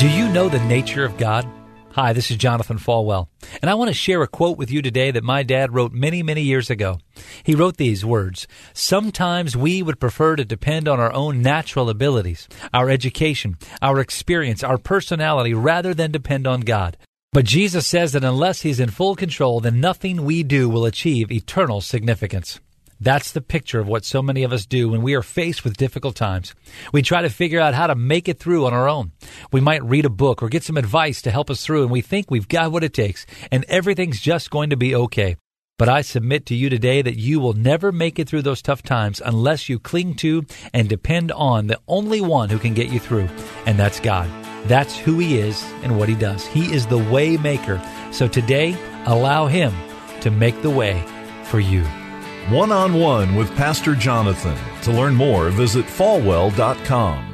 Do you know the nature of God? Hi, this is Jonathan Falwell, and I want to share a quote with you today that my dad wrote many, many years ago. He wrote these words Sometimes we would prefer to depend on our own natural abilities, our education, our experience, our personality, rather than depend on God. But Jesus says that unless He's in full control, then nothing we do will achieve eternal significance. That's the picture of what so many of us do when we are faced with difficult times. We try to figure out how to make it through on our own. We might read a book or get some advice to help us through, and we think we've got what it takes, and everything's just going to be okay. But I submit to you today that you will never make it through those tough times unless you cling to and depend on the only one who can get you through, and that's God. That's who He is and what He does. He is the way maker. So today, allow Him to make the way for you. One on one with Pastor Jonathan. To learn more, visit falwell.com.